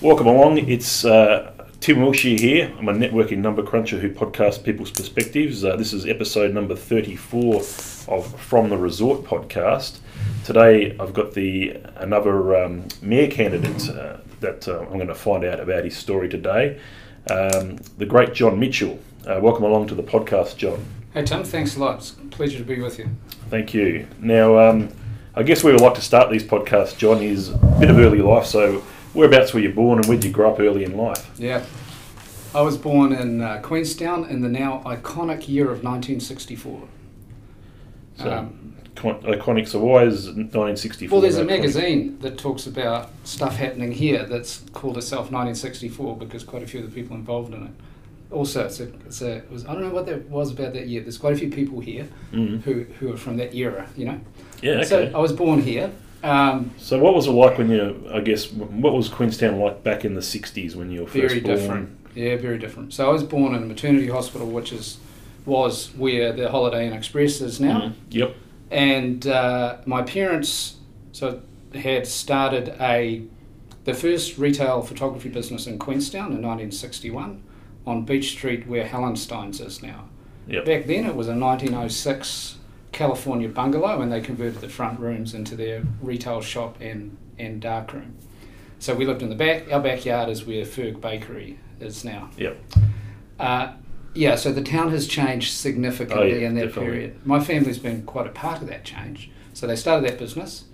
Welcome along. It's uh, Tim Wilshire here. I'm a networking number cruncher who podcasts people's perspectives. Uh, this is episode number 34 of From the Resort podcast. Today I've got the another um, mayor candidate uh, that uh, I'm going to find out about his story today. Um, the great John Mitchell. Uh, welcome along to the podcast, John. Hey Tim, thanks a lot. It's a pleasure to be with you. Thank you. Now, um, I guess we would like to start these podcasts, John, is a bit of early life. So, whereabouts were you born and where did you grow up early in life? Yeah. I was born in uh, Queenstown in the now iconic year of 1964. So, Um, con- iconic. So, why is 1964? well, there's a iconic? magazine that talks about stuff happening here that's called itself 1964 because quite a few of the people involved in it. Also, it's a, it's a, it was, I don't know what that was about that year. There's quite a few people here Mm. who, who are from that era, you know. Yeah, okay. So I was born here. Um, So, what was it like when you? I guess what was Queenstown like back in the '60s when you were first very born? different. Yeah, very different. So I was born in a maternity hospital, which is was where the Holiday Inn Express is now. Mhm. Yep. And uh, my parents so had started a the first retail photography business in Queenstown in 1961 on Beach Street, where Hallensteins is now. Yep. Back then, it was a 1906 California bungalow, and they converted the front rooms into their retail shop and and dark room. So we lived in the back. Our backyard is where Ferg Bakery is now. Yep. Uh, yeah, so the town has changed significantly Oh, yeah, in that definitely. period. My family's been quite a part of that change. So they started that business.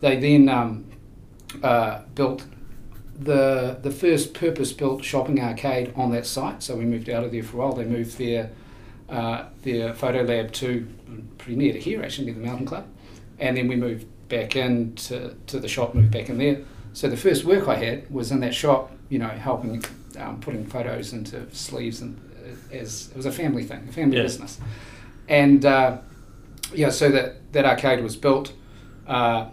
They then um, uh, built the the first purpose-built shopping arcade on that site. So we moved out of there for a while. They moved their uh, their photo lab to pretty near to here, actually, near the Mountain Club, and then we moved back in to, to the shop. Moved back in there. So the first work I had was in that shop. You know, helping um, putting photos into sleeves and uh, as it was a family thing, a family Yeah. business, and uh, yeah, so that that arcade was built. Uh,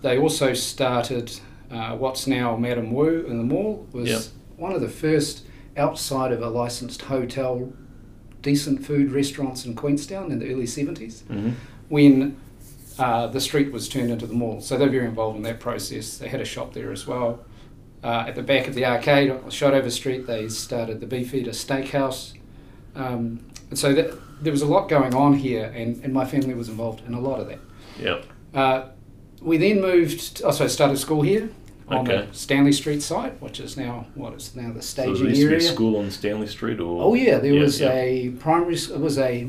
they also started uh, what's now Madame Wu in the mall was Yep. one of the first outside of a licensed hotel decent food restaurants in Queenstown in the early 70s hmm when uh, the street was turned into the mall. So they're very involved in that process. They had a shop there as well. Uh, at the back of the arcade, on Shotover Street, they started the Beefeater Steakhouse. Um, and so that, there was a lot going on here, and, and my family was involved in a lot of that. Yep. Uh, we then moved, also started school here on Okay. the Stanley Street site, which is now what is now the So there staging to be area. a school on Stanley Street, or Oh yeah, there Yeah, was yeah. a primary. It was a.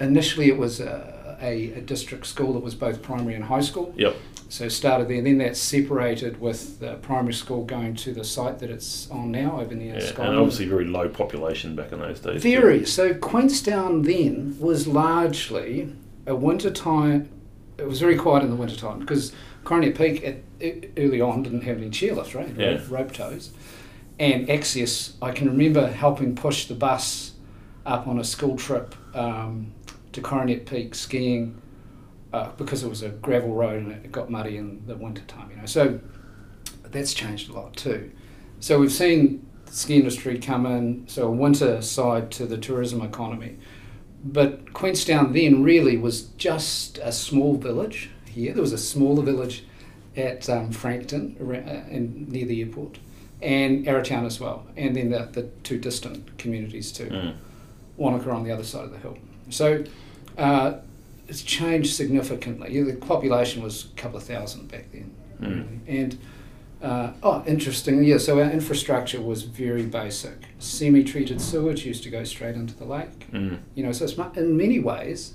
Initially, it was a, a, a district school that was both primary and high school. Yep. So started there. Then that separated with the primary school going to the site that it's on now over near Yeah, Scotland. and obviously very low population back in those days. too. Very. So Queenstown then was largely a wintertime. It was very quiet in the wintertime because Coronet Peak at, early on didn't have any chairlifts, right? Yeah. Rope tows. And access, I can remember helping push the bus up on a school trip um, to Coronet Peak skiing uh, because it was a gravel road and it got muddy in the winter time, you know. So that's changed a lot too. So we've seen the ski industry come in, so a winter side to the tourism economy. But Queenstown then really was just a small village here. There was a smaller village at um, Frankton uh, in, near the airport and Arrowtown as well. And then the, the two distant communities too. Mm. Wanaka on the other side of the hill. So uh, it's changed significantly. The population was a couple of thousand back then. Mm. And uh, oh, interesting. Yeah, so our infrastructure was very basic. Semi-treated sewage used to go straight into the lake. Mm. You know, so it's, in many ways,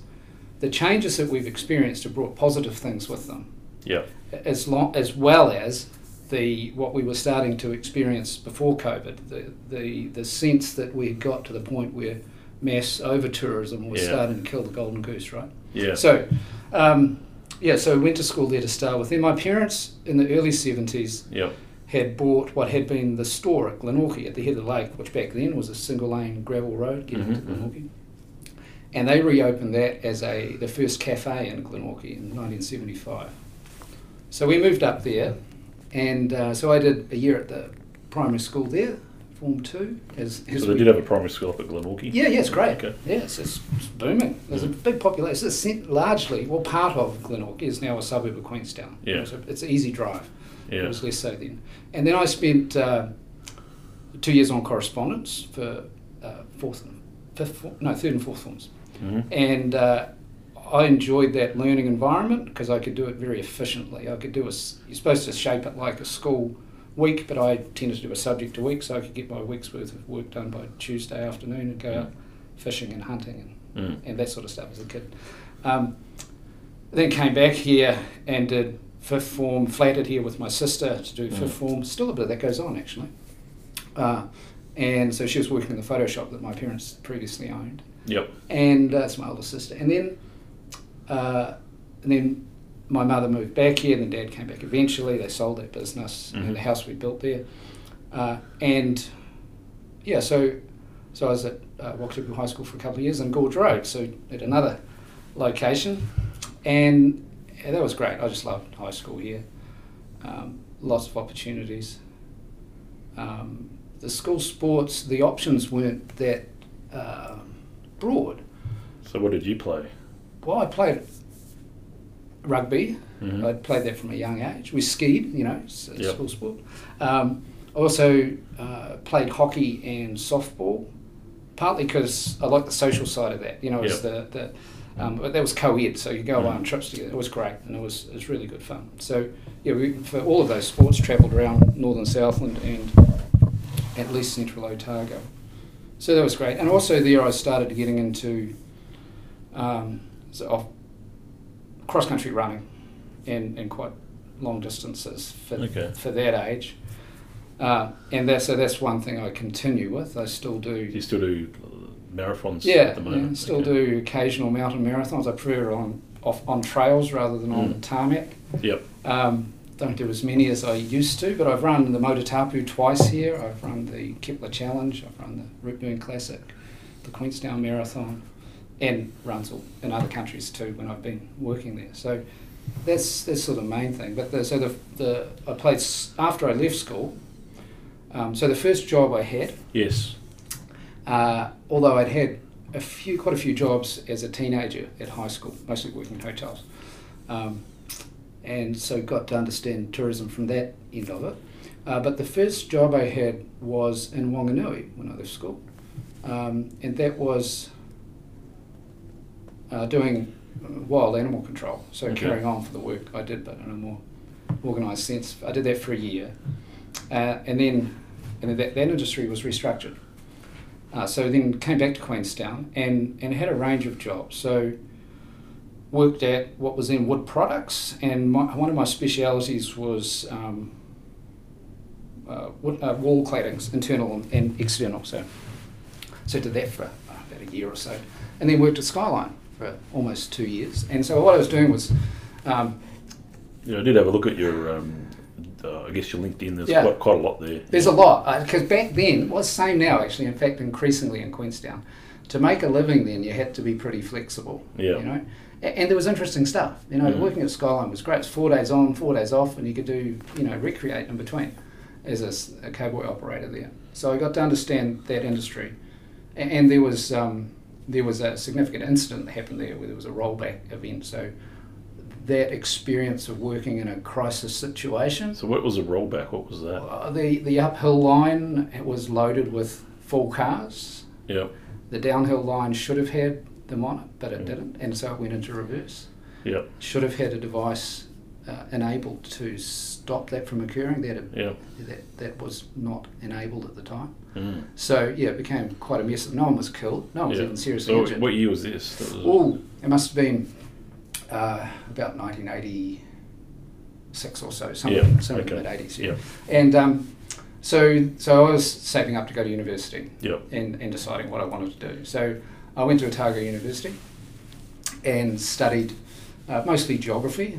the changes that we've experienced have brought positive things with them, Yep. as long as well as the what we were starting to experience before COVID. The the the sense that we had got to the point where mass over tourism was Yeah. starting to kill the golden goose, right? Yeah. So, um, yeah, so we went to school there to start with. Then my parents in the early 70s Yep. had bought what had been the store at Glenorchy at the head of the lake, which back then was a single lane gravel road getting to Mhm, mhm. Glenorchy. And they reopened that as a the first cafe in Glenorchy in 1975. So we moved up there, and uh, so I did a year at the primary school there, Form Two. As, as So they we- did have a primary school up at Glenorchy. yeah, yeah, it's great. Okay. Yeah, it's, it's, booming. There's a big population. It's largely, well, part of Glenorchy is now a suburb of Queenstown. Yeah. It's, a, it's an easy drive. Yeah. It was less so then. And then I spent uh, two years on correspondence for uh, fourth and fifth, form, no, third and fourth forms. Mhm. And uh, I enjoyed that learning environment because I could do it very efficiently. I could do a, you're supposed to shape it like a school week, but I tended to do a subject a week so I could get my week's worth of work done by Tuesday afternoon and go out fishing and hunting and Mm. and that sort of stuff as a kid. Um, then came back here and did fifth form, flatted here with my sister to do fifth Mm. form. Still a bit of that goes on actually. Uh, and so she was working in the photo shop that my parents previously owned. Yep. And uh, it's my older sister. And then, uh, and then my mother moved back here, and then dad came back eventually. They sold that business Mhm. and the house we built there. Uh, and yeah, so so I was at uh, Wakatipu High School for a couple of years and Gorge Road, so at another location, and yeah, that was great. I just loved high school here. Um, lots of opportunities. Um, the school sports, the options weren't that uh, broad. So what did you play? Well, I played rugby. Mhm. I'd played that from a young age. We skied, you know, it's a Yep. school sport. Um, also uh, played hockey and softball, partly because I like the social side of that. You know, it's the, the um, but that was co-ed, so you go away Mm. on trips together. It was great, and it was it was really good fun. So yeah, we, for all of those sports, travelled around northern Southland and at least central Otago. So that was great, and also there I started getting into um, so off cross country running and, and quite long distances for, Okay. for that age. Uh, and that's, so that's one thing I continue with. I still do. You still do marathons Yeah, at the moment? yeah, still Okay. do occasional mountain marathons. I prefer on off on trails rather than on Mm. tarmac. Yep. Um, don't do as many as I used to, but I've run the Motatapu twice here. I've run the Kepler Challenge. I've run the Routeburn Classic, the Queenstown Marathon, and runs in other countries too when I've been working there. So that's that's sort of the main thing. But the, so the, the I played after I left school. Um, so the first job I had Yes. uh, although I'd had a few, quite a few jobs as a teenager at high school, mostly working in hotels, um, and so got to understand tourism from that end of it. Uh, but the first job I had was in Wanganui when I left school, um, and that was uh, doing uh, wild animal control. So Okay. carrying on for the work I did, but in a more organised sense. I did that for a year, uh, and then and that, that industry was restructured. Uh, so then came back to Queenstown and, and had a range of jobs. So worked at what was then wood products, and my, one of my specialities was um, uh, wood, uh, wall claddings, internal and, and external. So so did that for uh, about a year or so, and then worked at Skyline for almost two years. And so what I was doing was um, Yeah, I did have a look at your, um, uh, I guess your LinkedIn. There's Yeah. quite, quite a lot there. There's a lot because back then, well, same now actually. In fact, increasingly in Queenstown, to make a living then you had to be pretty flexible. Yeah. You know, A- and there was interesting stuff. You know, Mhm. working at Skyline was great. It's four days on, four days off, and you could do you know recreate in between as a cowboy operator there. So I got to understand that industry, A- and there was um, there was a significant incident that happened there where there was a rollback event. So that experience of working in a crisis situation. So what was a rollback? What was that? Uh, the the uphill line it was loaded with full cars. Yeah. The downhill line should have had them on it, but it Mm. didn't, and so it went into reverse. Yeah. Should have had a device uh, enabled to stop that from occurring. That, Yeah. that that was not enabled at the time. Mm. So yeah, it became quite a mess. No one was killed. No one was yeah. even seriously So injured. what year was this? Was- Oh, it must have been uh, about 1986 or so, something, Yeah, something in okay. the mid 80s. Yeah. Yeah. And um, so, so I was saving up to go to university Yeah. and, and deciding what I wanted to do. So I went to Otago University and studied uh, mostly geography,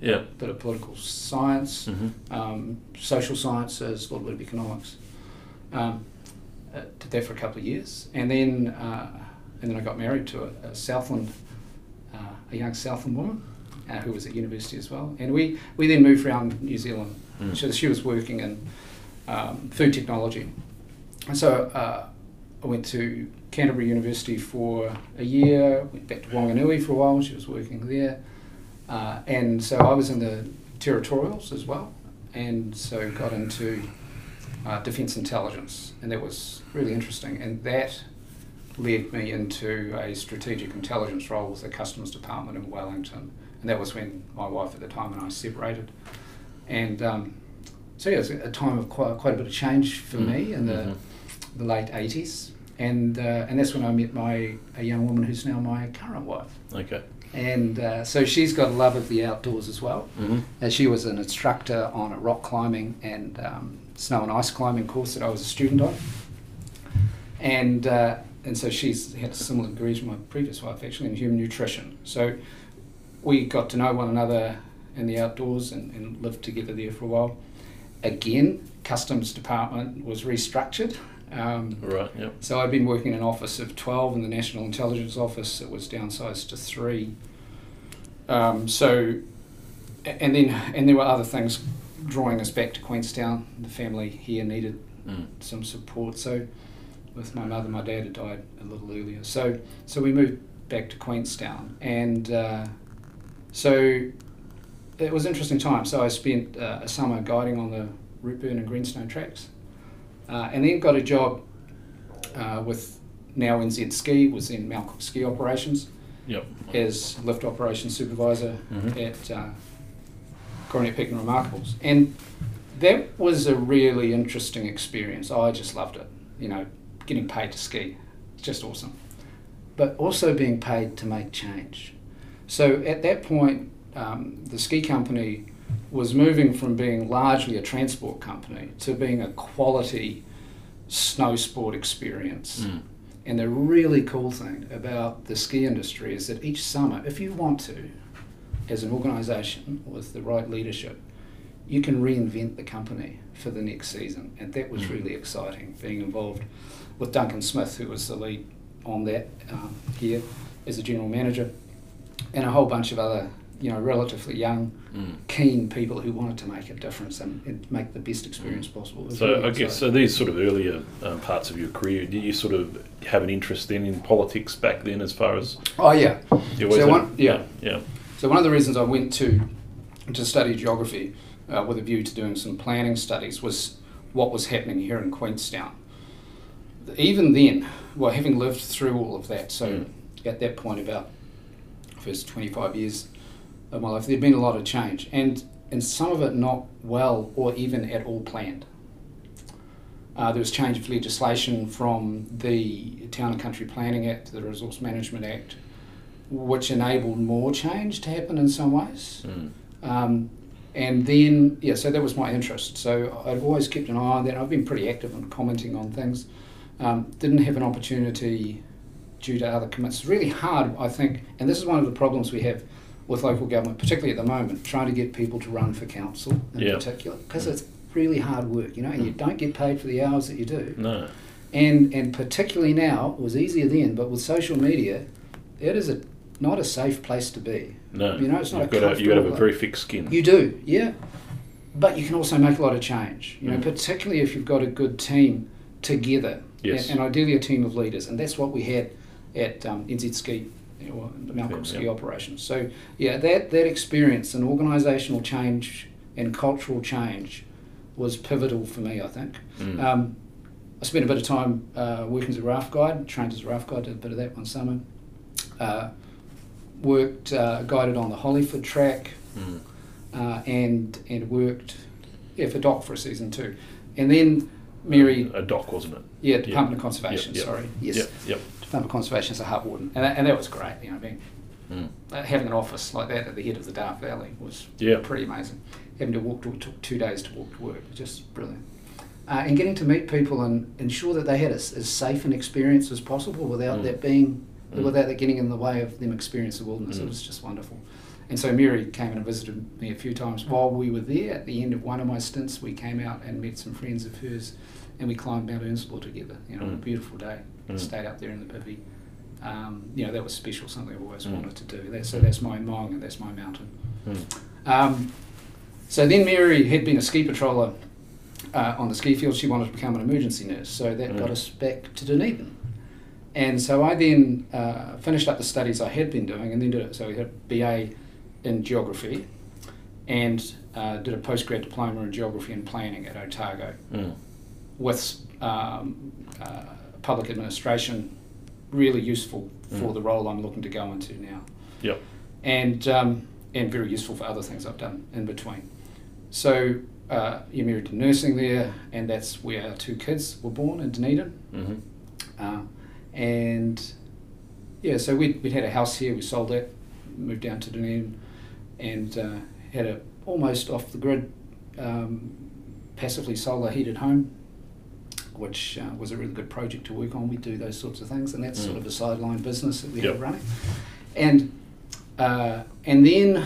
Yeah. a bit of political science, hmm um, social sciences, a little bit of economics. Um, uh, did that for a couple of years, and then uh, and then I got married to a, a Southland, uh, a young Southland woman uh, who was at university as well, and we, we then moved around New Zealand. Mm. So she was working in um, food technology, and so uh, I went to Canterbury University for a year. Went back to Wanganui for a while. She was working there, uh, and so I was in the territorials as well. and so got into uh, defence intelligence, and that was really interesting. And that led me into a strategic intelligence role with the customs department in Wellington, and that was when my wife at the time and I separated. And um, so yeah, it was a time of quite, quite a bit of change for Mm. me in the, Mhm. the late eighties, and uh, and that's when I met my a young woman who's now my current wife. Okay. And uh, so she's got a love of the outdoors as well. Mm-hmm. Uh, she was an instructor on a rock climbing and um, snow and ice climbing course that I was a student on. And, uh, and so she's had a similar degree to my previous wife, actually, in human nutrition. So we got to know one another in the outdoors and, and lived together there for a while. Again, customs department was restructured. Um, Right. Yep. so I'd been working in an office of 12 in the National Intelligence Office. It was downsized to three. Um, so, and then, and there were other things drawing us back to Queenstown. The family here needed Mm. some support. So, with my mother, my dad had died a little earlier. So, so we moved back to Queenstown, and uh, so it was an interesting time. So I spent uh, a summer guiding on the Routeburn and Greenstone tracks, uh, and then got a job uh, with now NZ Ski, was in Mount Cook Ski Operations Yep. as lift operations supervisor Mhm. at uh, Coronet Peak and Remarkables. And that was a really interesting experience. I just loved it. You know, getting paid to ski, It's just awesome. But also being paid to make change. So at that point, um, the ski company was moving from being largely a transport company to being a quality snow sport experience. Mm. And the really cool thing about the ski industry is that each summer, if you want to, as an organisation with the right leadership, you can reinvent the company for the next season. And that was Mm. really exciting, being involved with Duncan Smith, who was the lead on that um, here as a general manager, and a whole bunch of other, you know, relatively young, Mm. keen people who wanted to make a difference and, and make the best experience possible. So really I guess so. exciting. These sort of earlier um, parts of your career, did you sort of have an interest then in politics back then, as far as Oh, yeah. So had- one- yeah. yeah, So one of the reasons I went to to study geography uh, with a view to doing some planning studies was what was happening here in Queenstown. Even then, well, having lived through all of that, so Mm. at that point, about first twenty five years of my life, there'd been a lot of change, and and some of it not well or even at all planned. Uh, there was change of legislation from the Town and Country Planning Act to the Resource Management Act, which enabled more change to happen in some ways. Mm. Um, and then, yeah, so that was my interest. So I've always kept an eye on that. I've been pretty active in commenting on things. Um, didn't have an opportunity due to other commitments. It's really hard, I think, and this is one of the problems we have with local government, particularly at the moment, trying to get people to run for council in Yeah. particular, because it's really hard work, you know, and you don't get paid for the hours that you do. No. And and particularly now, it was easier then, but with social media, it is a not a safe place to be. No. You know, it's not You've a got to, you've got to have a very thick skin. You do, yeah. But you can also make a lot of change, you know, Mm. particularly if you've got a good team together. Yes. And, and ideally a team of leaders. And that's what we had at um, NZ Ski, you know, the Mount Yeah, operations. So, yeah, that, that experience and organisational change and cultural change was pivotal for me, I think. Mm. Um, I spent a bit of time uh, working as a raft guide, trained as a raft guide, did a bit of that one summer. Uh, worked, uh, guided on the Hollyford track, Mm. uh, and and worked yeah for Doc for a season too, and then Mary a dock, wasn't it? yeah Department of Conservation Yep, yep. sorry yes Yep. Yep. Conservation as a hut warden and that, and that was great you know being Mm. uh, having an office like that at the head of the Dart Valley was Yeah. pretty amazing. Having to walk to, took two days to walk to work was just brilliant. Uh, and getting to meet people and ensure that they had as, as safe an experience as possible without Mm. that being Mm. without that getting in the way of them experiencing the wilderness. Mm. It was just wonderful. And so Mary came and visited me a few times while we were there. At the end of one of my stints, we came out and met some friends of hers, and we climbed Mount Earnshaw together. You know, on a Mm. beautiful day. Mm. Stayed up there in the Bivvy. Um, you know, that was special. Something I've always Mm. wanted to do. That, so that's my maunga and that's my mountain. Mm. Um, so then Mary had been a ski patroller uh, on the ski field. She wanted to become an emergency nurse, so that Mm. got us back to Dunedin. And so I then uh, finished up the studies I had been doing, and then did it. So we had a BA in geography, and uh, did a postgrad diploma in geography and planning at Otago Mm. with um, uh, public administration, really useful for Mm. the role I'm looking to go into now, Yep. and um, and very useful for other things I've done in between. So uh, you married to nursing there, and that's where our two kids were born in Dunedin. hmm Uh, and yeah, so we'd, we'd had a house here. We sold it, moved down to Dunedin, and uh, had a almost off the grid, um, passively solar heated home, which uh, was a really good project to work on. We do those sorts of things, and that's Mm. sort of a sideline business that we Yep. have running. And uh, and then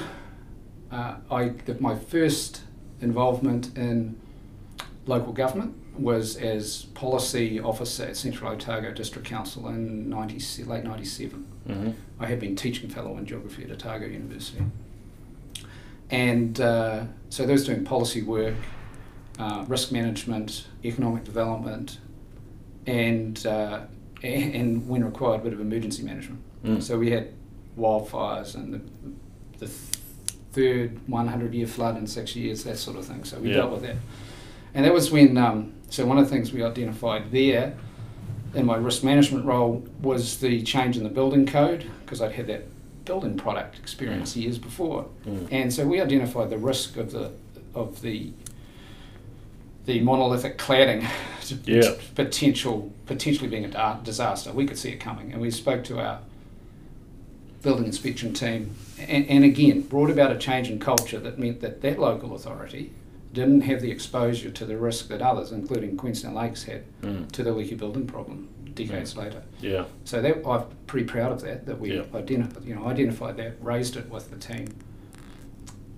uh, I the, my first involvement in local government was as policy officer at Central Otago District Council in 90, late 97. hmm I had been teaching fellow in geography at Otago University. And uh, so those doing policy work, uh, risk management, economic development, and, uh, and, and when required, a bit of emergency management. Mm. So we had wildfires and the, the third 100 year flood in six years, that sort of thing. So we Yeah. dealt with that. And that was when, um, so one of the things we identified there in my risk management role was the change in the building code, because I'd had that building product experience years before. Mm. And so we identified the risk of the, of the, the monolithic cladding Yeah. potential, potentially being a disaster. We could see it coming, and we spoke to our building inspection team, and, and again brought about a change in culture that meant that that local authority didn't have the exposure to the risk that others, including Queenstown Lakes, had Mm. to the leaky building problem decades later. Yeah. So that I'm pretty proud of that. That we Yeah. identi- you know identified that, raised it with the team.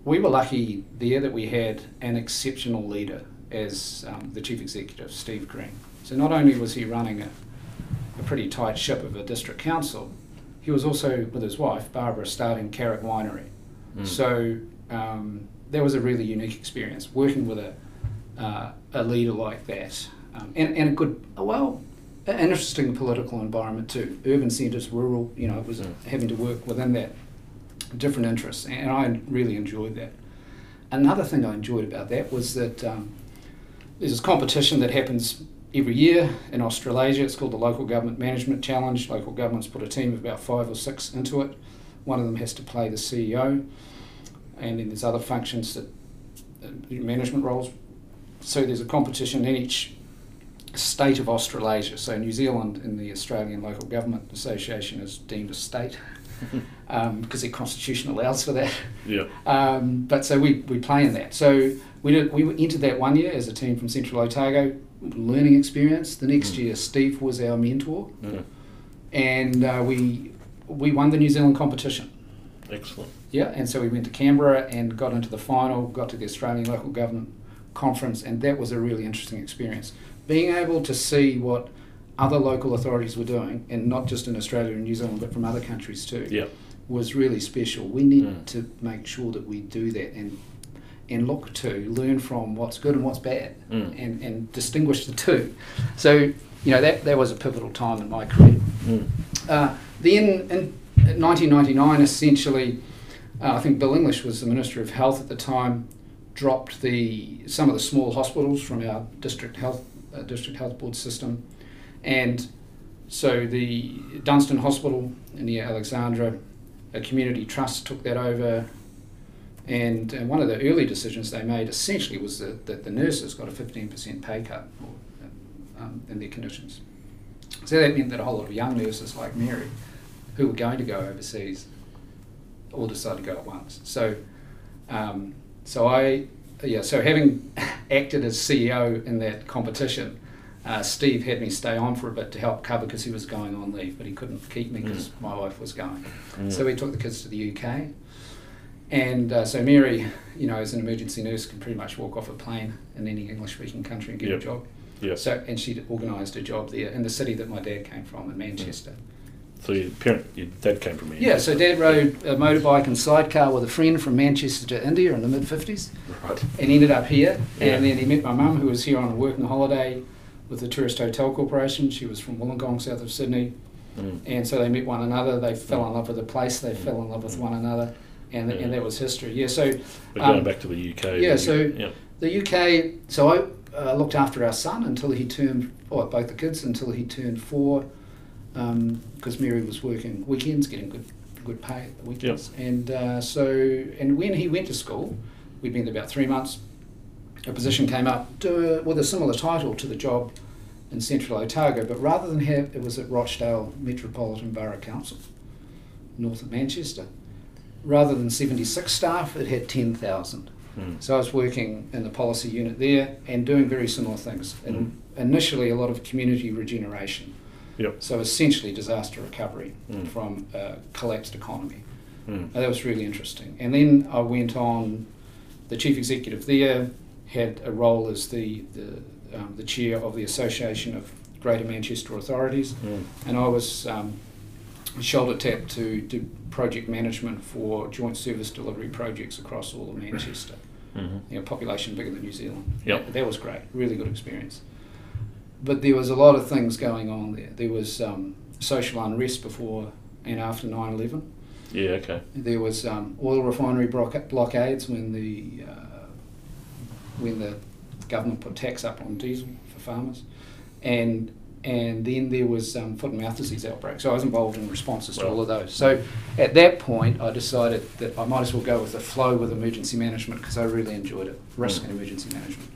We were lucky there that we had an exceptional leader as um, the chief executive, Steve Green. So not only was he running a, a pretty tight ship of a district council, he was also with his wife Barbara starting Carrick Winery. Mm. So um, that was a really unique experience working with a uh, a leader like that, um, and and a good well, an interesting political environment too. Urban centres, rural. You know, it was Mm. having to work within that different interests, and I really enjoyed that. Another thing I enjoyed about that was that um, there's this competition that happens every year in Australasia. It's called the Local Government Management Challenge. Local governments put a team of about five or six into it. One of them has to play the CEO, and then there's other functions that uh, management roles. So there's a competition in each state of Australasia. So New Zealand in the Australian Local Government Association is deemed a state because their constitution allows for that. Yeah. Um, but so we, we play in that. So we did, we entered that one year as a team from Central Otago, learning experience. The next Mm. year, Steve was our mentor, Mm. and uh, we we won the New Zealand competition. Excellent. Yeah, and so we went to Canberra and got into the final, got to the Australian Local Government Conference, and that was a really interesting experience. Being able to see what other local authorities were doing, and not just in Australia and New Zealand, but from other countries too, Yeah. was really special. We need Mm. to make sure that we do that and and look to learn from what's good and what's bad, Mm. and, and distinguish the two. So you know that that was a pivotal time in my career. Mm. Uh, then in 1999, essentially, uh, I think Bill English was the Minister of Health at the time, dropped the some of the small hospitals from our district health uh, district health board system, and so the Dunstan Hospital near Alexandra, a community trust took that over. And, and one of the early decisions they made essentially was that, that the nurses got a 15% pay cut or, um, in their conditions. So that meant that a whole lot of young nurses like Mary, who were going to go overseas, all decided to go at once. So, um, so I, yeah, so having acted as CEO in that competition, uh, Steve had me stay on for a bit to help cover because he was going on leave, but he couldn't keep me because Mm. my wife was going. Mm. So we took the kids to the UK. And uh, so Mary, you know, as an emergency nurse, can pretty much walk off a plane in any English-speaking country and get Yep. a job. Yeah. So, and she'd organised a job there in the city that my dad came from, in Manchester. So your parent, your dad came from here. Yeah, so dad rode a motorbike and sidecar with a friend from Manchester to India in the mid 50s Right. and ended up here. Yeah. And then he met my mum, who was here on a working holiday with the Tourist Hotel Corporation. She was from Wollongong, south of Sydney. Mm. And so they met one another. They fell in love with the place. They fell in love with one another. And Yeah. and that was history. Yeah, so But going Um, back to the UK. yeah, so- yeah. the UK. So I uh, looked after our son until he turned, or both the kids until he turned four, because Mary was working weekends, getting good good pay at the weekends. And uh, so, and when he went to school, we'd been there about three months. A position came up to, with a similar title to the job in Central Otago, but rather than have it was at Rochdale Metropolitan Borough Council, north of Manchester. Rather than seventy six staff, it had ten thousand. Mm. So I was working in the policy unit there and doing very similar things. And initially, a lot of community regeneration. Yep. So essentially, disaster recovery Mm. from a collapsed economy. Mm. Uh, That was really interesting. And then I went on. The chief executive there had a role as the the, um, the chair of the Association of Greater Manchester Authorities, Mm. and I was um, shoulder tap to do project management for joint service delivery projects across all of Manchester Mhm. you know, population bigger than New Zealand. Yep. That was great, really good experience. But there was a lot of things going on there. There was um, social unrest before and after 9 11. Yeah, okay. There was um, oil refinery block- blockades when the, uh, when the government put tax up on diesel for farmers. And and then there was um, foot and mouth disease outbreak. So I was involved in responses to all of those. So at that point, I decided that I might as well go with the flow with emergency management because I really enjoyed it, risk Mm. and emergency management.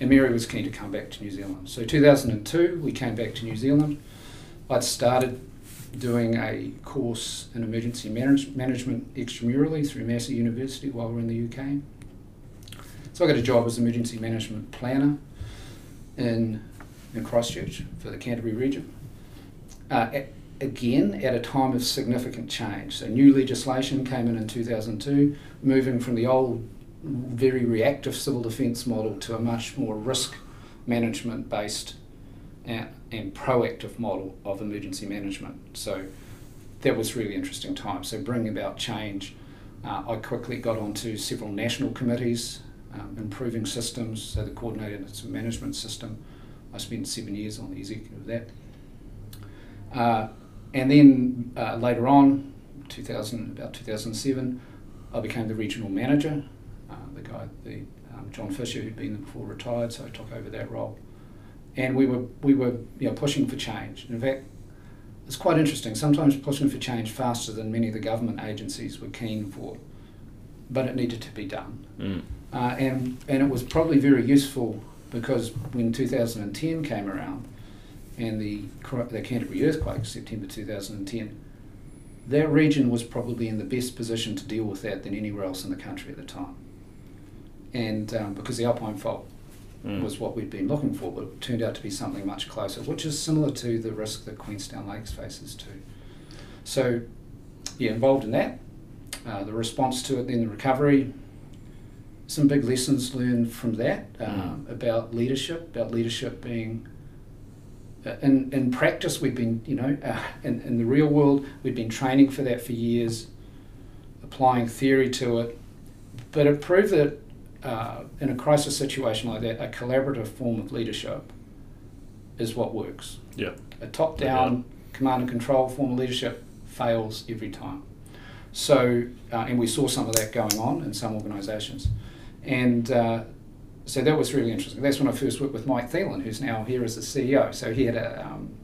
And Mary was keen to come back to New Zealand. So 2002, we came back to New Zealand. I'd started doing a course in emergency manage- management extramurally through Massey University while we were in the UK. So I got a job as emergency management planner in, in Christchurch for the Canterbury region. Uh, a- again, at a time of significant change. So new legislation came in in 2002, moving from the old very reactive civil defence model to a much more risk management based and, and proactive model of emergency management. So that was really interesting time. So bringing about change, uh, I quickly got onto several national committees, um, improving systems, so the coordinated management system. I spent seven years on the executive of that. Uh, and then uh, later on, 2000, about 2007, I became the regional manager. Uh, the guy, the um, John Fisher, who'd been there before, retired, so I took over that role. And we were we were you know pushing for change. In fact, it's quite interesting. Sometimes pushing for change faster than many of the government agencies were keen for, but it needed to be done. Mm. Uh, and and it was probably very useful because when 2010 came around, and the the Canterbury earthquake, September 2010, that region was probably in the best position to deal with that than anywhere else in the country at the time. And um, because the Alpine fault Mm. was what we'd been looking for, but it turned out to be something much closer, which is similar to the risk that Queenstown Lakes faces too. So, yeah, involved in that. Uh, the response to it, then the recovery. Some big lessons learned from that um, about leadership, about leadership being. Uh, in, in practice, we've been, you know, uh, in, in the real world, we've been training for that for years, applying theory to it, but it proved that uh, in a crisis situation like that, a collaborative form of leadership is what works. Yeah. A top down command and control form of leadership fails every time. So, uh, and we saw some of that going on in some organisations. And uh, so that was really interesting. That's when I first worked with Mike Theelen, who's now here as the CEO. So he had a um,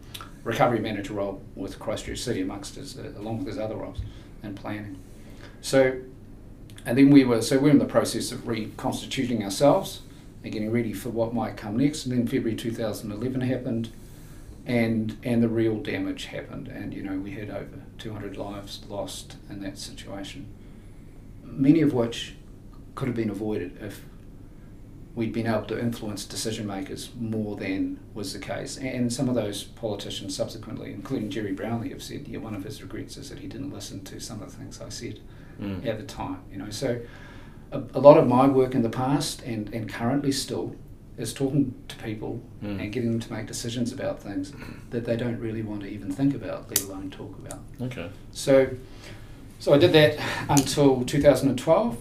recovery manager role with Christchurch City, amongst his, uh, along with his other roles in planning. So and then we were so we were in the process of reconstituting ourselves and getting ready for what might come next. And then February 2011 happened, and and the real damage happened. And you know we had over 200 lives lost in that situation, many of which could have been avoided if we'd been able to influence decision makers more than was the case. And some of those politicians subsequently, including Gerry Brownlee, have said yeah, one of his regrets is that he didn't listen to some of the things I said Mm. at the time. You know, so a, a lot of my work in the past and, and currently still is talking to people Mm. and getting them to make decisions about things that they don't really want to even think about, let alone talk about. Okay. So, so I did that until 2012,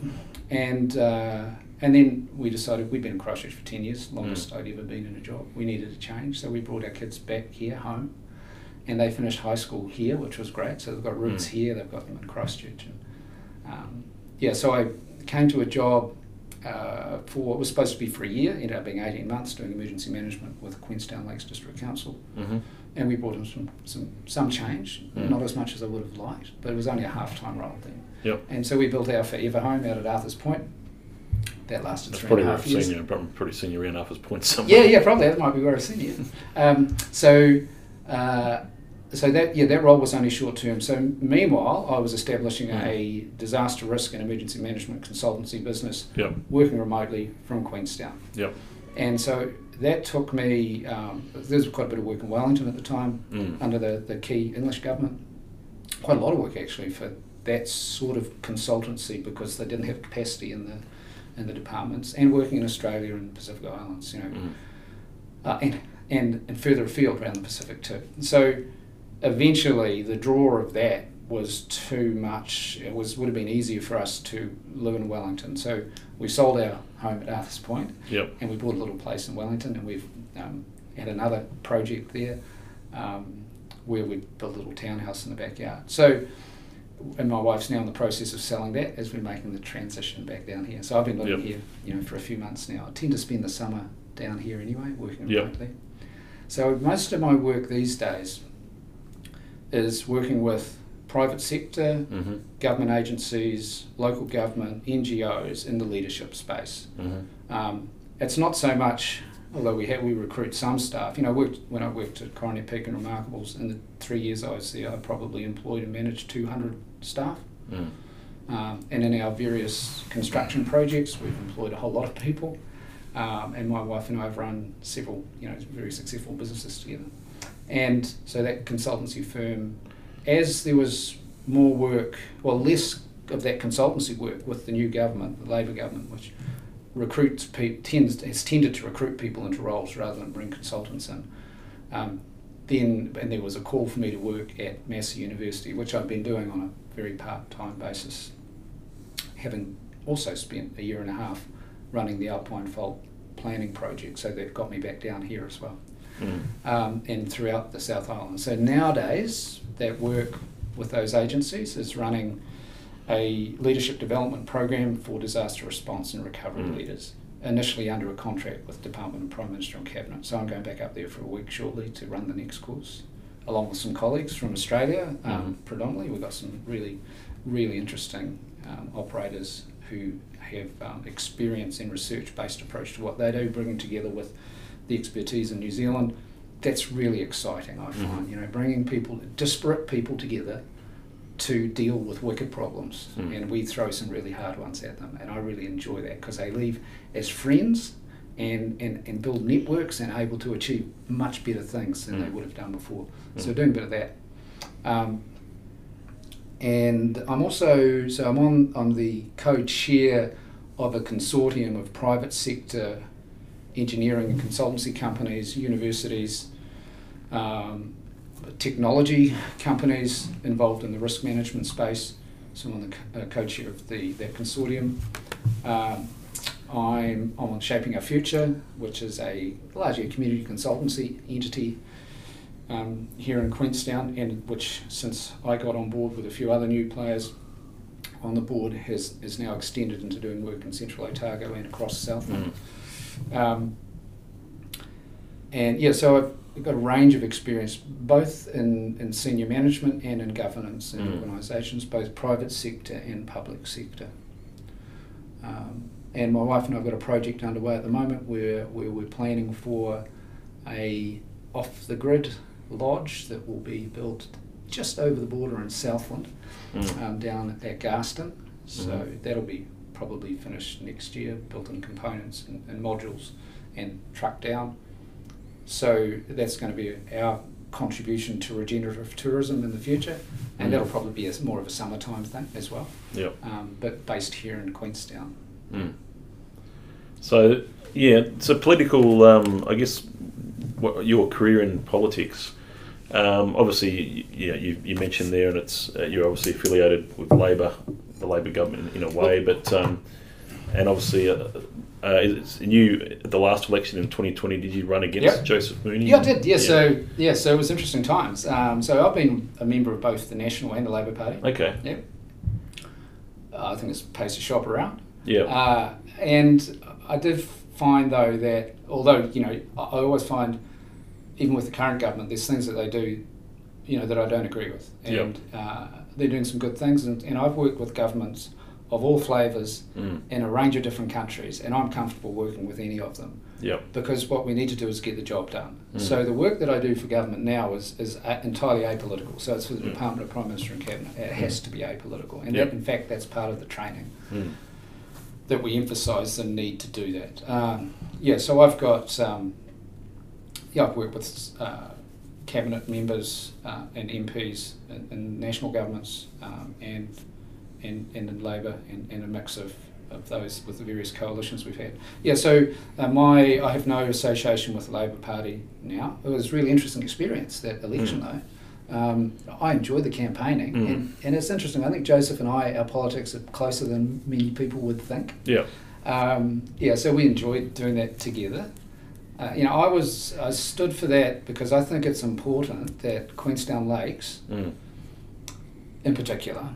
and uh, and then we decided we'd been in Christchurch for 10 years, longest I'd ever been in a job. We needed a change, so we brought our kids back here home, and they finished high school here, which was great. So they've got roots Mm. here, they've got them in Christchurch, and um, yeah, so I came to a job uh, for it was supposed to be for a year, ended up being 18 months doing emergency management with Queenstown Lakes District Council. Mm-hmm. And we brought in some, some, some change, Mm. not as much as I would have liked, but it was only a half time role then. Yep. And so we built our forever home out at Arthur's Point. That lasted That's three probably and a where half I've years. you. I'm pretty seen you around Arthur's Point somewhere. Yeah, yeah, probably that might be where I've seen you. Um, so, uh, so that yeah, that role was only short term. So meanwhile, I was establishing a disaster risk and emergency management consultancy business, Yep. working remotely from Queenstown. Yep. And so that took me. Um, there was quite a bit of work in Wellington at the time Mm. under the the key English government. Quite a lot of work actually for that sort of consultancy because they didn't have capacity in the in the departments and working in Australia and Pacific Islands. You know Mm. uh, and, and, and further afield around the Pacific too. So eventually the draw of that was too much. It was would have been easier for us to live in Wellington. So we sold our home at Arthur's Point Yep. and we bought a little place in Wellington and we've um, had another project there um, where we built a little townhouse in the backyard. So and my wife's now in the process of selling that as we're making the transition back down here. So I've been living Yep. here, you know, for a few months now. I tend to spend the summer down here anyway, working Yep. remotely. So most of my work these days is working with private sector, Mm-hmm. government agencies, local government, NGOs in the leadership space. Mm-hmm. Um, it's not so much, although we have, we recruit some staff. You know, I worked when I worked at Coronet Peak and Remarkables in the three years I was there, I probably employed and managed 200 staff. Mm. Um, and in our various construction projects, we've employed a whole lot of people. Um, and my wife and I have run several, you know, very successful businesses together. And so that consultancy firm, as there was more work, well, less of that consultancy work with the new government, the Labor government, which recruits pe- tends has tended to recruit people into roles rather than bring consultants in. Um, then and there was a call for me to work at Massey University, which I've been doing on a very part-time basis, having also spent a year and a half running the Alpine Fault planning project. So they've got me back down here as well Mm. um, and throughout the South Island. So nowadays, that work with those agencies is running a leadership development program for disaster response and recovery Mm. leaders. Initially under a contract with Department of Prime Minister and Cabinet. So I'm going back up there for a week shortly to run the next course, along with some colleagues from Australia. Um, Mhm. Predominantly, we've got some really, really interesting um, operators who have um, experience in research-based approach to what they do, bringing together with the expertise in New Zealand. That's really exciting, I find. Mhm. You know, bringing people, disparate people together to deal with wicked problems, Mm. and we throw some really hard ones at them. And I really enjoy that because they leave as friends and, and, and build networks and able to achieve much better things than they Mm. would have done before. So doing a bit of that. Um, and I'm also so I'm on I'm the co-chair of a consortium of private sector engineering and consultancy companies, universities, um, technology companies involved in the risk management space. So I'm the co- uh, co-chair of the that consortium. Um, I'm, I'm on Shaping Our Future, which is a largely a community consultancy entity um, here in Queenstown, and which since I got on board with a few other new players on the board has is now extended into doing work in Central Otago and across Southland. Mm. Um, and yeah, so I've got a range of experience both in, in senior management and in governance in Mm. organisations, both private sector and public sector. Um, and my wife and I have got a project underway at the moment where, where we're planning for a off the grid lodge that will be built just over the border in Southland, Mm. um, down at Garston. So Mhm. that'll be probably finished next year, built in components and, and modules and trucked down. So that's going to be our contribution to regenerative tourism in the future, and Mhm. that'll probably be a, more of a summertime thing as well, Yep. um, but based here in Queenstown. Mm. So yeah, so political. Um, I guess what, your career in politics. Um, obviously, yeah, you, you mentioned there, and it's uh, you're obviously affiliated with Labor, the Labor government in, in a way, but um, and obviously, uh, uh, you at the last election in 2020, did you run against Yep. Joseph Mooney? Yeah, I did. Yeah, so yeah, so it was interesting times. Um, so I've been a member of both the National and the Labor Party. okay, Yep. I think it's pays to shop around. Yeah. Uh, and I did find though that although you know I always find even with the current government there's things that they do you know that I don't agree with Yep. and uh, they're doing some good things and, and I've worked with governments of all flavours Mm. in a range of different countries and I'm comfortable working with any of them Yep. because what we need to do is get the job done. Mm. So the work that I do for government now is, is a- entirely apolitical. So it's for the Mm. Department of Prime Minister and Cabinet. It has to be apolitical, and Yep. that, in fact, that's part of the training Mm. that we emphasise the need to do that. Um, yeah, so I've got um, yeah, I've worked with uh, cabinet members uh, and MPs in, in national governments um, and, and and in Labor and, and a mix of, of those with the various coalitions we've had. Yeah, so uh, my I have no association with the Labor Party now. It was a really interesting experience that election though. Um, I enjoyed the campaigning, Mm. and, and it's interesting. I think Joseph and I, our politics are closer than many people would think. Yeah. Um, yeah, so we enjoyed doing that together. Uh, you know, I was I stood for that because I think it's important that Queenstown Lakes, Mm. in particular,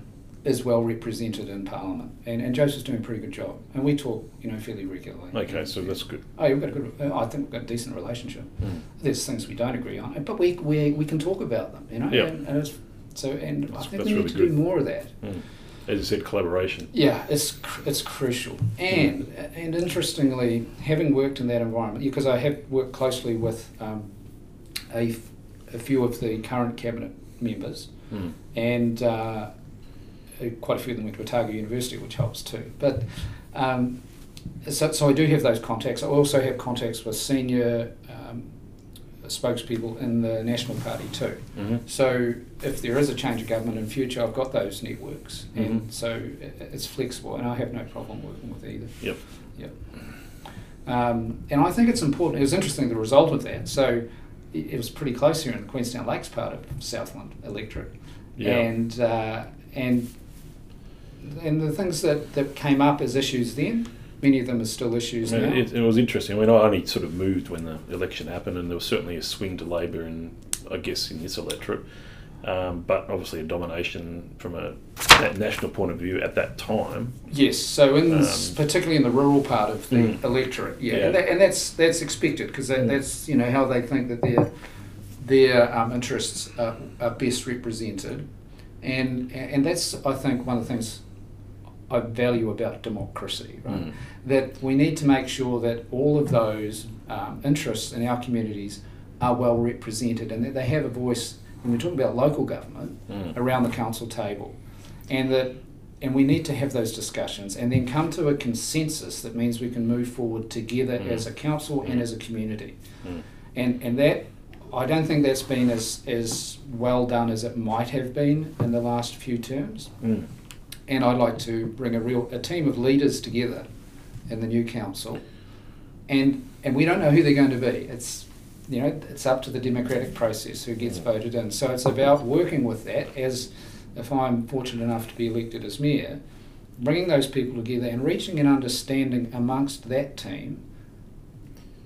is well represented in Parliament, and, and Joseph's doing a pretty good job, and we talk, you know, fairly regularly. Okay, so that's good. Oh, yeah, we've got a good. uh, I think we've got a decent relationship. Mm. There's things we don't agree on, but we we, we can talk about them, you know. Yeah. And, and it's, so, and I think that's we need really to good. do more of that. Mm. As you said, collaboration. Yeah, it's it's crucial, and and interestingly, having worked in that environment, because I have worked closely with um, a, f- a few of the current cabinet members, Mm. and uh, uh, quite a few of them went to Otago University, which helps too. But um, so, so I do have those contacts. I also have contacts with senior um, spokespeople in the National Party too. hmm So if there is a change of government in future, I've got those networks, and Mhm. so it's flexible, and I have no problem working with either. Yep. Yep. Um, and I think it's important. It was interesting the result of that. So it, it was pretty close here in the Queenstown Lakes part of Southland electorate, Yeah. and uh, and and the things that, that came up as issues then, many of them are still issues I mean, now. it, it was interesting. I mean, I only sort of moved when the election happened, and there was certainly a swing to Labor, in I guess in this electorate, um, but obviously a domination from a that national point of view at that time. Yes, so in Um, particularly in the rural part of the Mm. electorate, yeah, Yeah. And, that, and that's that's expected because that, Mm. that's you know how they think that their their um, interests are, are best represented, and and that's I think one of the things value about democracy, right? Mm. That we need to make sure that all of those um, interests in our communities are well represented and that they have a voice when we're talking about local government Mm. around the council table, and that and we need to have those discussions and then come to a consensus that means we can move forward together Mm. as a council and Mm. as a community, Mm. and and that I don't think that's been as as well done as it might have been in the last few terms, Mm. And I'd like to bring a real a team of leaders together in the new council, and and we don't know who they're going to be. It's you know it's up to the democratic process who gets voted in. So it's about working with that as if I'm fortunate enough to be elected as mayor, bringing those people together and reaching an understanding amongst that team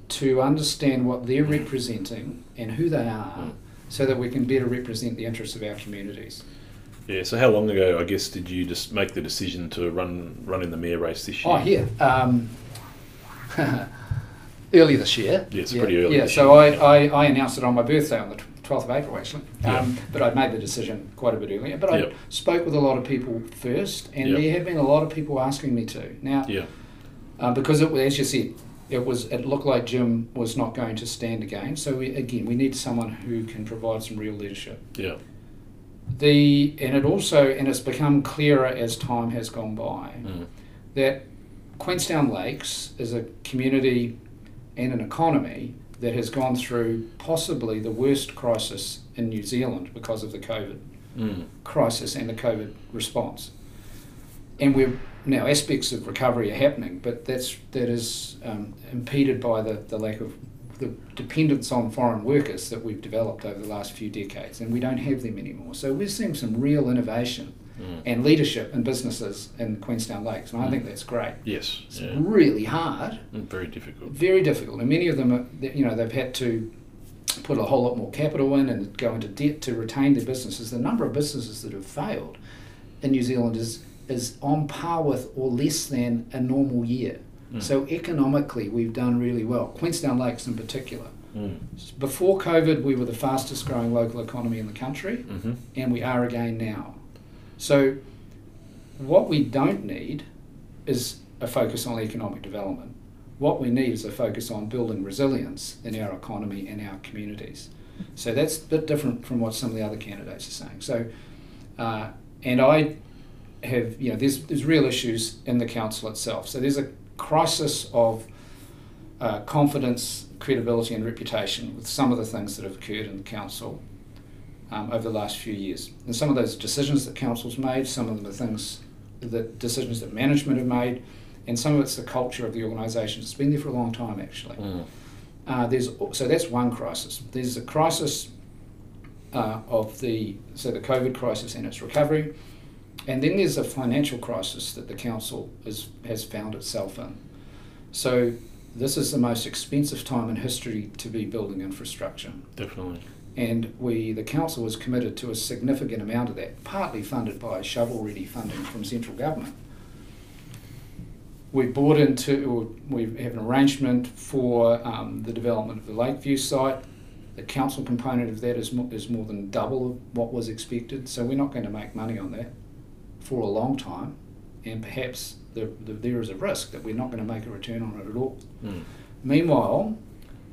to understand what they're representing and who they are, Mm. so that we can better represent the interests of our communities. Yeah. So how long ago, I guess, did you just make the decision to run run in the mayor race this year? Oh, yeah. Um, early this year. Yeah, it's pretty early Yeah, so. I, I, I announced it on my birthday on the 12th of April, actually. Yeah. Um, but I made the decision quite a bit earlier. But I Yep. spoke with a lot of people first, and Yep. there have been a lot of people asking me to. Now, Yeah. uh, because it, was- as you said, it was it looked like Jim was not going to stand again. So we, again, we need someone who can provide some real leadership. Yeah. The and it also and it's become clearer as time has gone by Mm. that Queenstown Lakes is a community and an economy that has gone through possibly the worst crisis in New Zealand because of the COVID Mm. crisis and the COVID response. And we're now aspects of recovery are happening, but that's that is um, impeded by the, the lack of the dependence on foreign workers that we've developed over the last few decades, and we don't have them anymore. So we're seeing some real innovation Mm. and leadership in businesses in Queenstown Lakes, and I think that's great. Yes. It's Yeah. really hard, Mm, Very difficult. very difficult, and many of them, are, you know, they've had to put a whole lot more capital in and go into debt to retain their businesses. The number of businesses that have failed in New Zealand is is on par with or less than a normal year. Mm. So economically, we've done really well. Queenstown Lakes, in particular. Mm. Before COVID, we were the fastest growing local economy in the country, hmm and we are again now. So, what we don't need is a focus on economic development. What we need is a focus on building resilience in our economy and our communities. So that's a bit different from what some of the other candidates are saying. So, uh, and I have, you know, there's, there's real issues in the council itself. So there's a crisis of uh, confidence, credibility, and reputation with some of the things that have occurred in the council um, over the last few years. And some of those decisions that council's made, some of them are things, the decisions that management have made, and some of it's the culture of the organisation. It's been there for a long time, actually. Mm. Uh, there's so that's one crisis. There's a crisis uh, of the so the COVID crisis and its recovery, and then there's a financial crisis that the council is, has found itself in. So this is the most expensive time in history to be building infrastructure, Definitely. and we the council was committed to a significant amount of that, partly funded by shovel-ready funding from central government. We've bought into, we have an arrangement for um, the development of the Lakeview site. The council component of that is more, is more than double what was expected, so we're not going to make money on that for a long time, and perhaps the, the, there is a risk that we're not going to make a return on it at all. Mm. Meanwhile,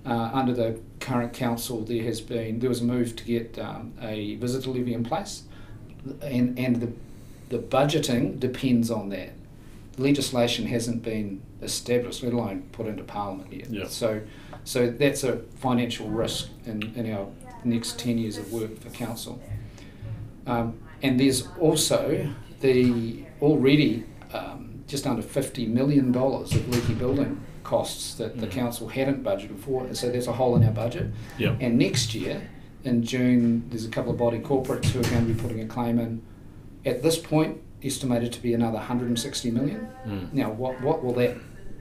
uh, under the current council, there has been there was a move to get um, a visitor levy in place, and and the the budgeting depends on that. Legislation hasn't been established, let alone put into Parliament yet. Yeah. So, so that's a financial risk in, in our next ten years of work for council. Um, and there's also the already um, just under fifty million dollars of leaky building costs that the Mm. council hadn't budgeted for. So there's a hole in our budget. Yeah. And next year, in June, there's a couple of body corporates who are going to be putting a claim in. At this point, estimated to be another 160 million. Mm. Now, what what will that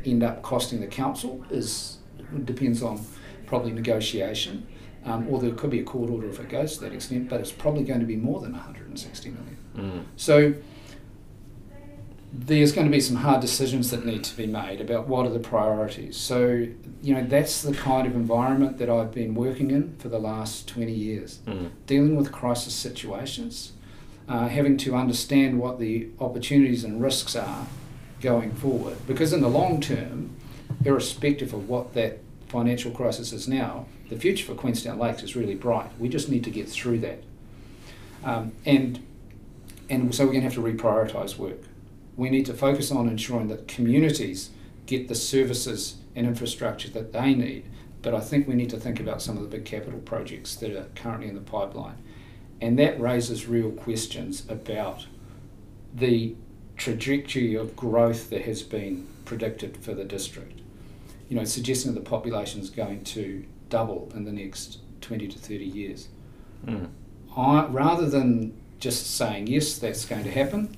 end up costing the council is depends on probably negotiation, um, or there could be a court order if it goes to that extent. But it's probably going to be more than 160 million. Mm. So there's going to be some hard decisions that need to be made about what are the priorities. So, you know, that's the kind of environment that I've been working in for the last 20 years, Mm. dealing with crisis situations, uh, having to understand what the opportunities and risks are going forward. Because in the long term, irrespective of what that financial crisis is now, the future for Queenstown Lakes is really bright. We just need to get through that. Um, and and so we're going to have to reprioritise work. We need to focus on ensuring that communities get the services and infrastructure that they need. But I think we need to think about some of the big capital projects that are currently in the pipeline. And that raises real questions about the trajectory of growth that has been predicted for the district. You know, suggesting that the population is going to double in the next 20 to 30 years. Mm. I, rather than just saying yes, that's going to happen,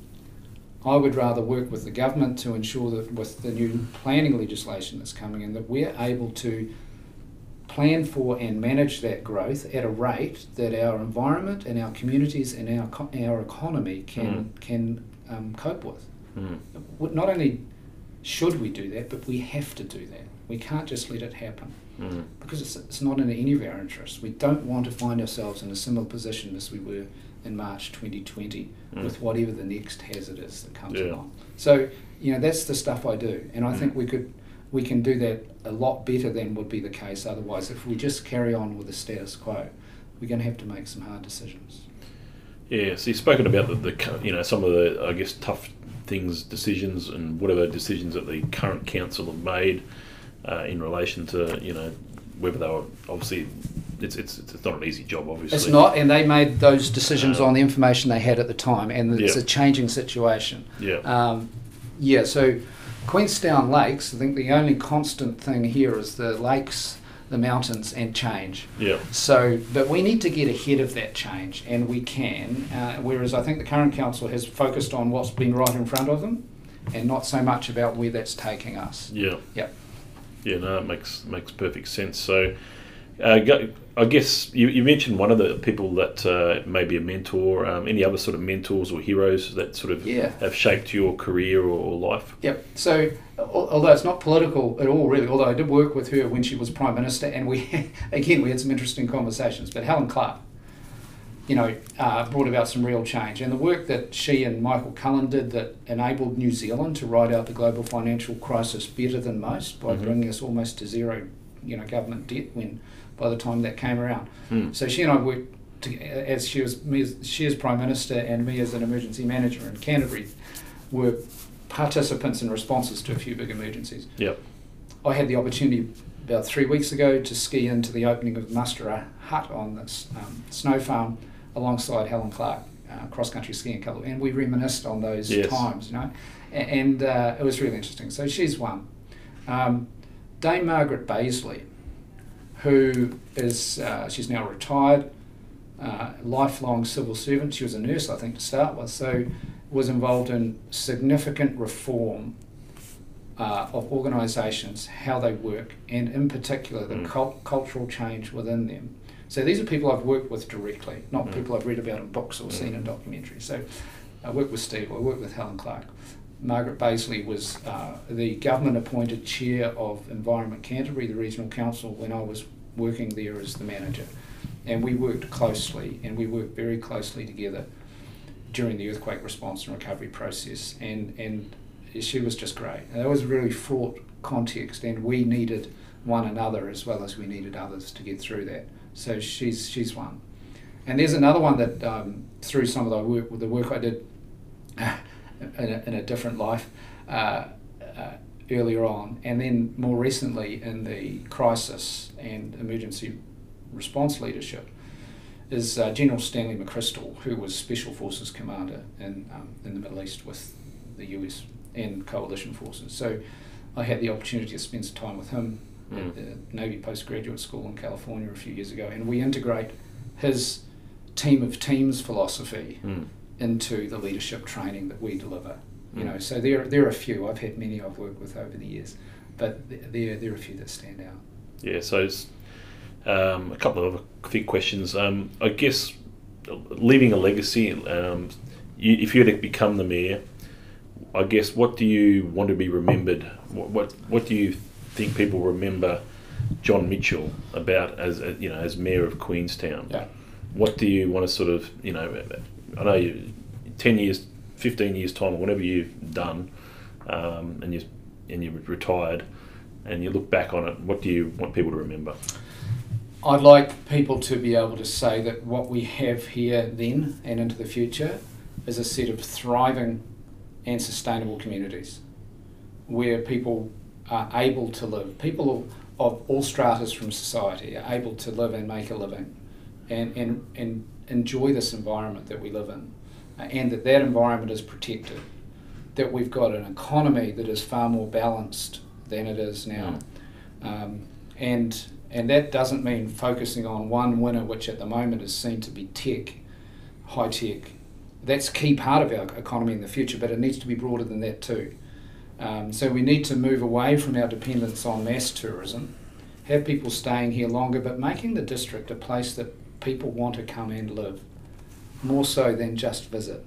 I would rather work with the government to ensure that with the new planning legislation that's coming in, that we're able to plan for and manage that growth at a rate that our environment and our communities and our co- our economy can can um, cope with. Mm. Not only should we do that, but we have to do that. We can't just let it happen Mm. because it's, it's not in any of our interests. We don't want to find ourselves in a similar position as we were in March 2020 Mm. with whatever the next hazard is that comes Yeah. along. So, you know, that's the stuff I do, and I Mm. think we could we can do that a lot better than would be the case otherwise. If we just carry on with the status quo, we're going to have to make some hard decisions. Yeah, so you've spoken about the, the you know some of the I guess tough things, decisions, and whatever decisions that the current council have made uh, in relation to you know whether they were obviously it's it's it's not an easy job obviously. It's not, and they made those decisions Um, on the information they had at the time, and it's Yeah. a changing situation. Yeah. Um, yeah, so Queenstown Lakes, I think the only constant thing here is the lakes, the mountains, and change. yeah. So, but we need to get ahead of that change, and we can. Uh, whereas I think the current council has focused on what's been right in front of them, and not so much about where that's taking us. Yeah. Yeah. Yeah, no, it makes makes perfect sense. So, Uh, go, I guess you, you mentioned one of the people that uh, may be a mentor. Um, any other sort of mentors or heroes that sort of Yeah. have shaped your career or, or life? Yep. So, although it's not political at all, really, although I did work with her when she was prime minister, and we, again, we had some interesting conversations. But Helen Clark, you know, uh, brought about some real change, and the work that she and Michael Cullen did that enabled New Zealand to ride out the global financial crisis better than most by Mhm. bringing us almost to zero, you know, government debt when by the time that came around. Hmm. So she and I worked to, as she was me as, she as prime minister and me as an emergency manager in Canterbury were participants in responses to a few big emergencies. Yep. I had the opportunity about three weeks ago to ski into the opening of Mustera Hut on this um, snow farm alongside Helen Clark, uh, cross country skiing couple, and we reminisced on those Yes. times, you know, and uh, it was really interesting. So she's one. Um, Dame Margaret Bazley, who is uh, she's now retired, uh, lifelong civil servant. She was a nurse, I think, to start with. So was involved in significant reform uh, of organisations, how they work, and in particular the Mm. cul- cultural change within them. So these are people I've worked with directly, not Mm. people I've read about in books or seen in documentaries. So I worked with Steve, I worked with Helen Clark. Margaret Bazley was uh, the government appointed chair of Environment Canterbury, the regional council, when I was working there as the manager. And we worked closely, and we worked very closely together during the earthquake response and recovery process. And, and she was just great. And that was a really fraught context, and we needed one another as well as we needed others to get through that. So she's, she's one. And there's another one that, um, through some of the work, the work I did in a, in a different life uh, uh, earlier on, and then more recently in the crisis and emergency response leadership, is uh, General Stanley McChrystal, who was Special Forces Commander in, um, in the Middle East with the US and coalition forces. So I had the opportunity to spend some time with him Mm. at the Navy Postgraduate School in California a few years ago, and we integrate his team of teams philosophy Mm. Into the leadership training that we deliver. You Mm. know, so there there are a few. I've had many I've worked with over the years, but there there are a few that stand out. Yeah, so it's, um, a couple of other quick questions. Um, I guess leaving a legacy, um, you, if you were to become the mayor, I guess what do you want to be remembered? What what, what do you think people remember John Mitchell about as uh, you know as mayor of Queenstown? Yeah. What do you want to sort of you know? I know you, ten years, fifteen years time, or whatever you've done, um, and you and you've retired, and you look back on it. What do you want people to remember? I'd like people to be able to say that what we have here then and into the future is a set of thriving and sustainable communities where people are able to live. People of, of all stratas from society are able to live and make a living and, and, and enjoy this environment that we live in uh, and that that environment is protected. That we've got an economy that is far more balanced than it is now. Um, and and that doesn't mean focusing on one winner, which at the moment is seen to be tech, high tech. That's a key part of our economy in the future, but it needs to be broader than that too. Um, so we need to move away from our dependence on mass tourism, have people staying here longer, but making the district a place that people want to come and live, more so than just visit.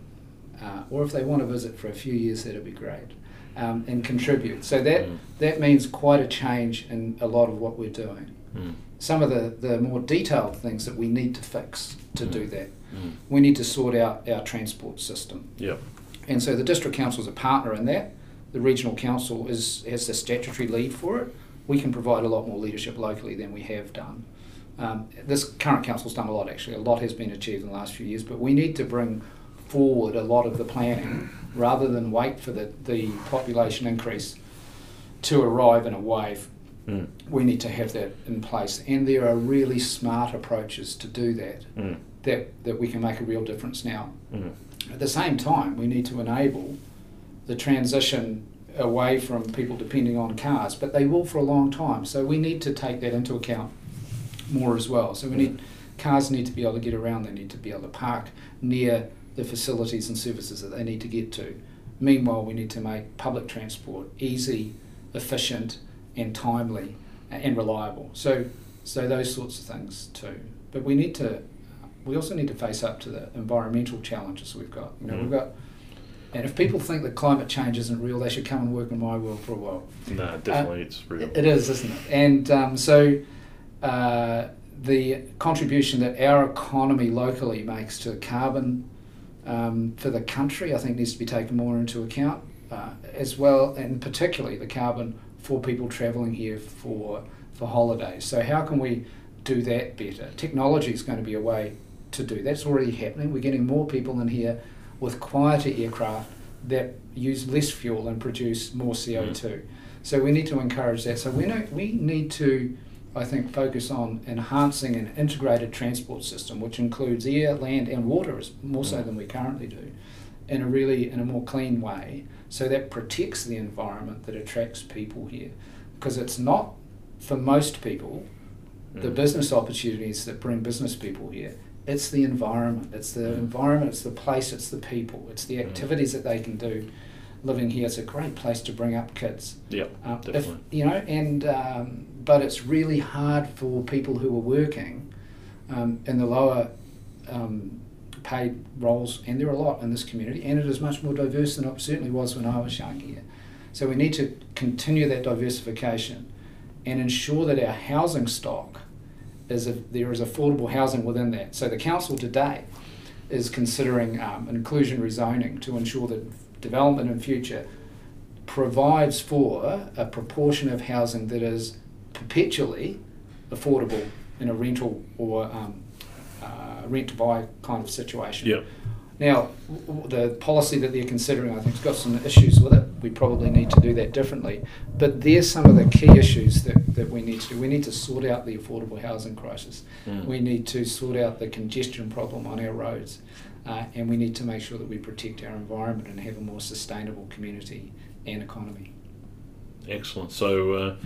Uh, or if they want to visit for a few years, that'd be great. Um, and contribute. So that Mm. that means quite a change in a lot of what we're doing. Mm. Some of the, the more detailed things that we need to fix to Mm. do that. Mm. We need to sort out our transport system. Yep. And so the district council is a partner in that. The regional council is has the statutory lead for it. We can provide a lot more leadership locally than we have done. Um, this current council's done a lot actually. A lot has been achieved in the last few years, but we need to bring forward a lot of the planning rather than wait for the, the population increase to arrive in a wave. Mm. We need to have that in place, and there are really smart approaches to do that Mm. that, that we can make a real difference now. Mm. At the same time, we need to enable the transition away from people depending on cars, but they will for a long time. So we need to take that into account more as well. So we need cars need to be able to get around. They need to be able to park near the facilities and services that they need to get to. Meanwhile, we need to make public transport easy, efficient, and timely and reliable. So So those sorts of things too. But we need to, we also need to face up to the environmental challenges we've got. You know, Mm. we've got, and if people think that climate change isn't real, they should come and work in my world for a while. No, definitely, it's real. It is, isn't it? And um, so uh, the contribution that our economy locally makes to carbon um, for the country, I think, needs to be taken more into account, uh, as well, and particularly the carbon for people travelling here for for holidays. So how can we do that better? Technology is going to be a way to do that's already happening. We're getting more people in here with quieter aircraft that use less fuel and produce more CO two. So we need to encourage that. So we know, we need to, I think, focus on enhancing an integrated transport system, which includes air, land, and water, more so than we currently do, in a really in a more clean way. So that protects the environment that attracts people here, because it's not for most people the Mm. business opportunities that bring business people here. It's the environment. It's the Mm. environment. It's the place. It's the people. It's the Mm. activities that they can do. Living here is a great place to bring up kids. Yep, Um, if, definitely. you know, and um, but it's really hard for people who are working um, in the lower um, paid roles, and there are a lot in this community, and it is much more diverse than it certainly was when I was young here. So we need to continue that diversification and ensure that our housing stock is a, there is affordable housing within that. So the council today is considering um, inclusionary zoning to ensure that development in future provides for a proportion of housing that is perpetually affordable in a rental or um, uh, rent to buy kind of situation. Yep. Now, the policy that they're considering, I think, has got some issues with it. We probably need to do that differently. But there's some of the key issues that, that we need to do. We need to sort out the affordable housing crisis. Mm. We need to sort out the congestion problem on our roads. Uh, and we need to make sure that we protect our environment and have a more sustainable community and economy. Excellent. So, uh,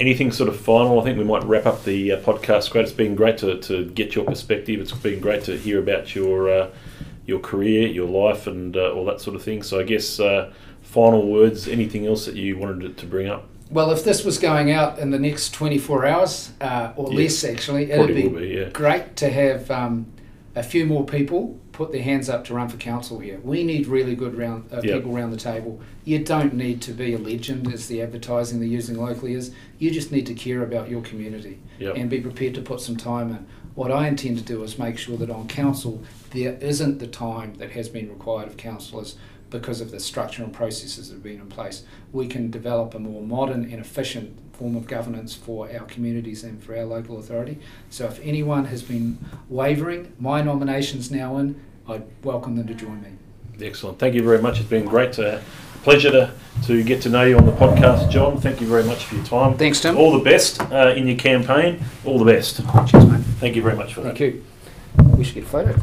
anything sort of final? I think we might wrap up the uh, podcast. Great. It's been great to, to get your perspective. It's been great to hear about your uh, your career, your life, and uh, all that sort of thing. So, I guess uh, final words. Anything else that you wanted to, to bring up? Well, if this was going out in the next 24 hours, uh, or Yeah. less actually, it'd be, be. Yeah. great to have um, a few more people put their hands up to run for council here. We need really good round, uh, Yeah. people around the table. You don't need to be a legend, as the advertising they're using locally is. You just need to care about your community Yep. and be prepared to put some time in. What I intend to do is make sure that on council there isn't the time that has been required of councillors because of the structure and processes that have been in place. We can develop a more modern and efficient form of governance for our communities and for our local authority. So if anyone has been wavering, my nomination's now in. I'd welcome them to join me. Excellent. Thank you very much. It's been great to pleasure to, to get to know you on the podcast, John. Thank you very much for your time. Thanks, Tim. All the best uh, in your campaign. All the best. Cheers, mate. Thank you very much for that. Thank you. We should get a photo.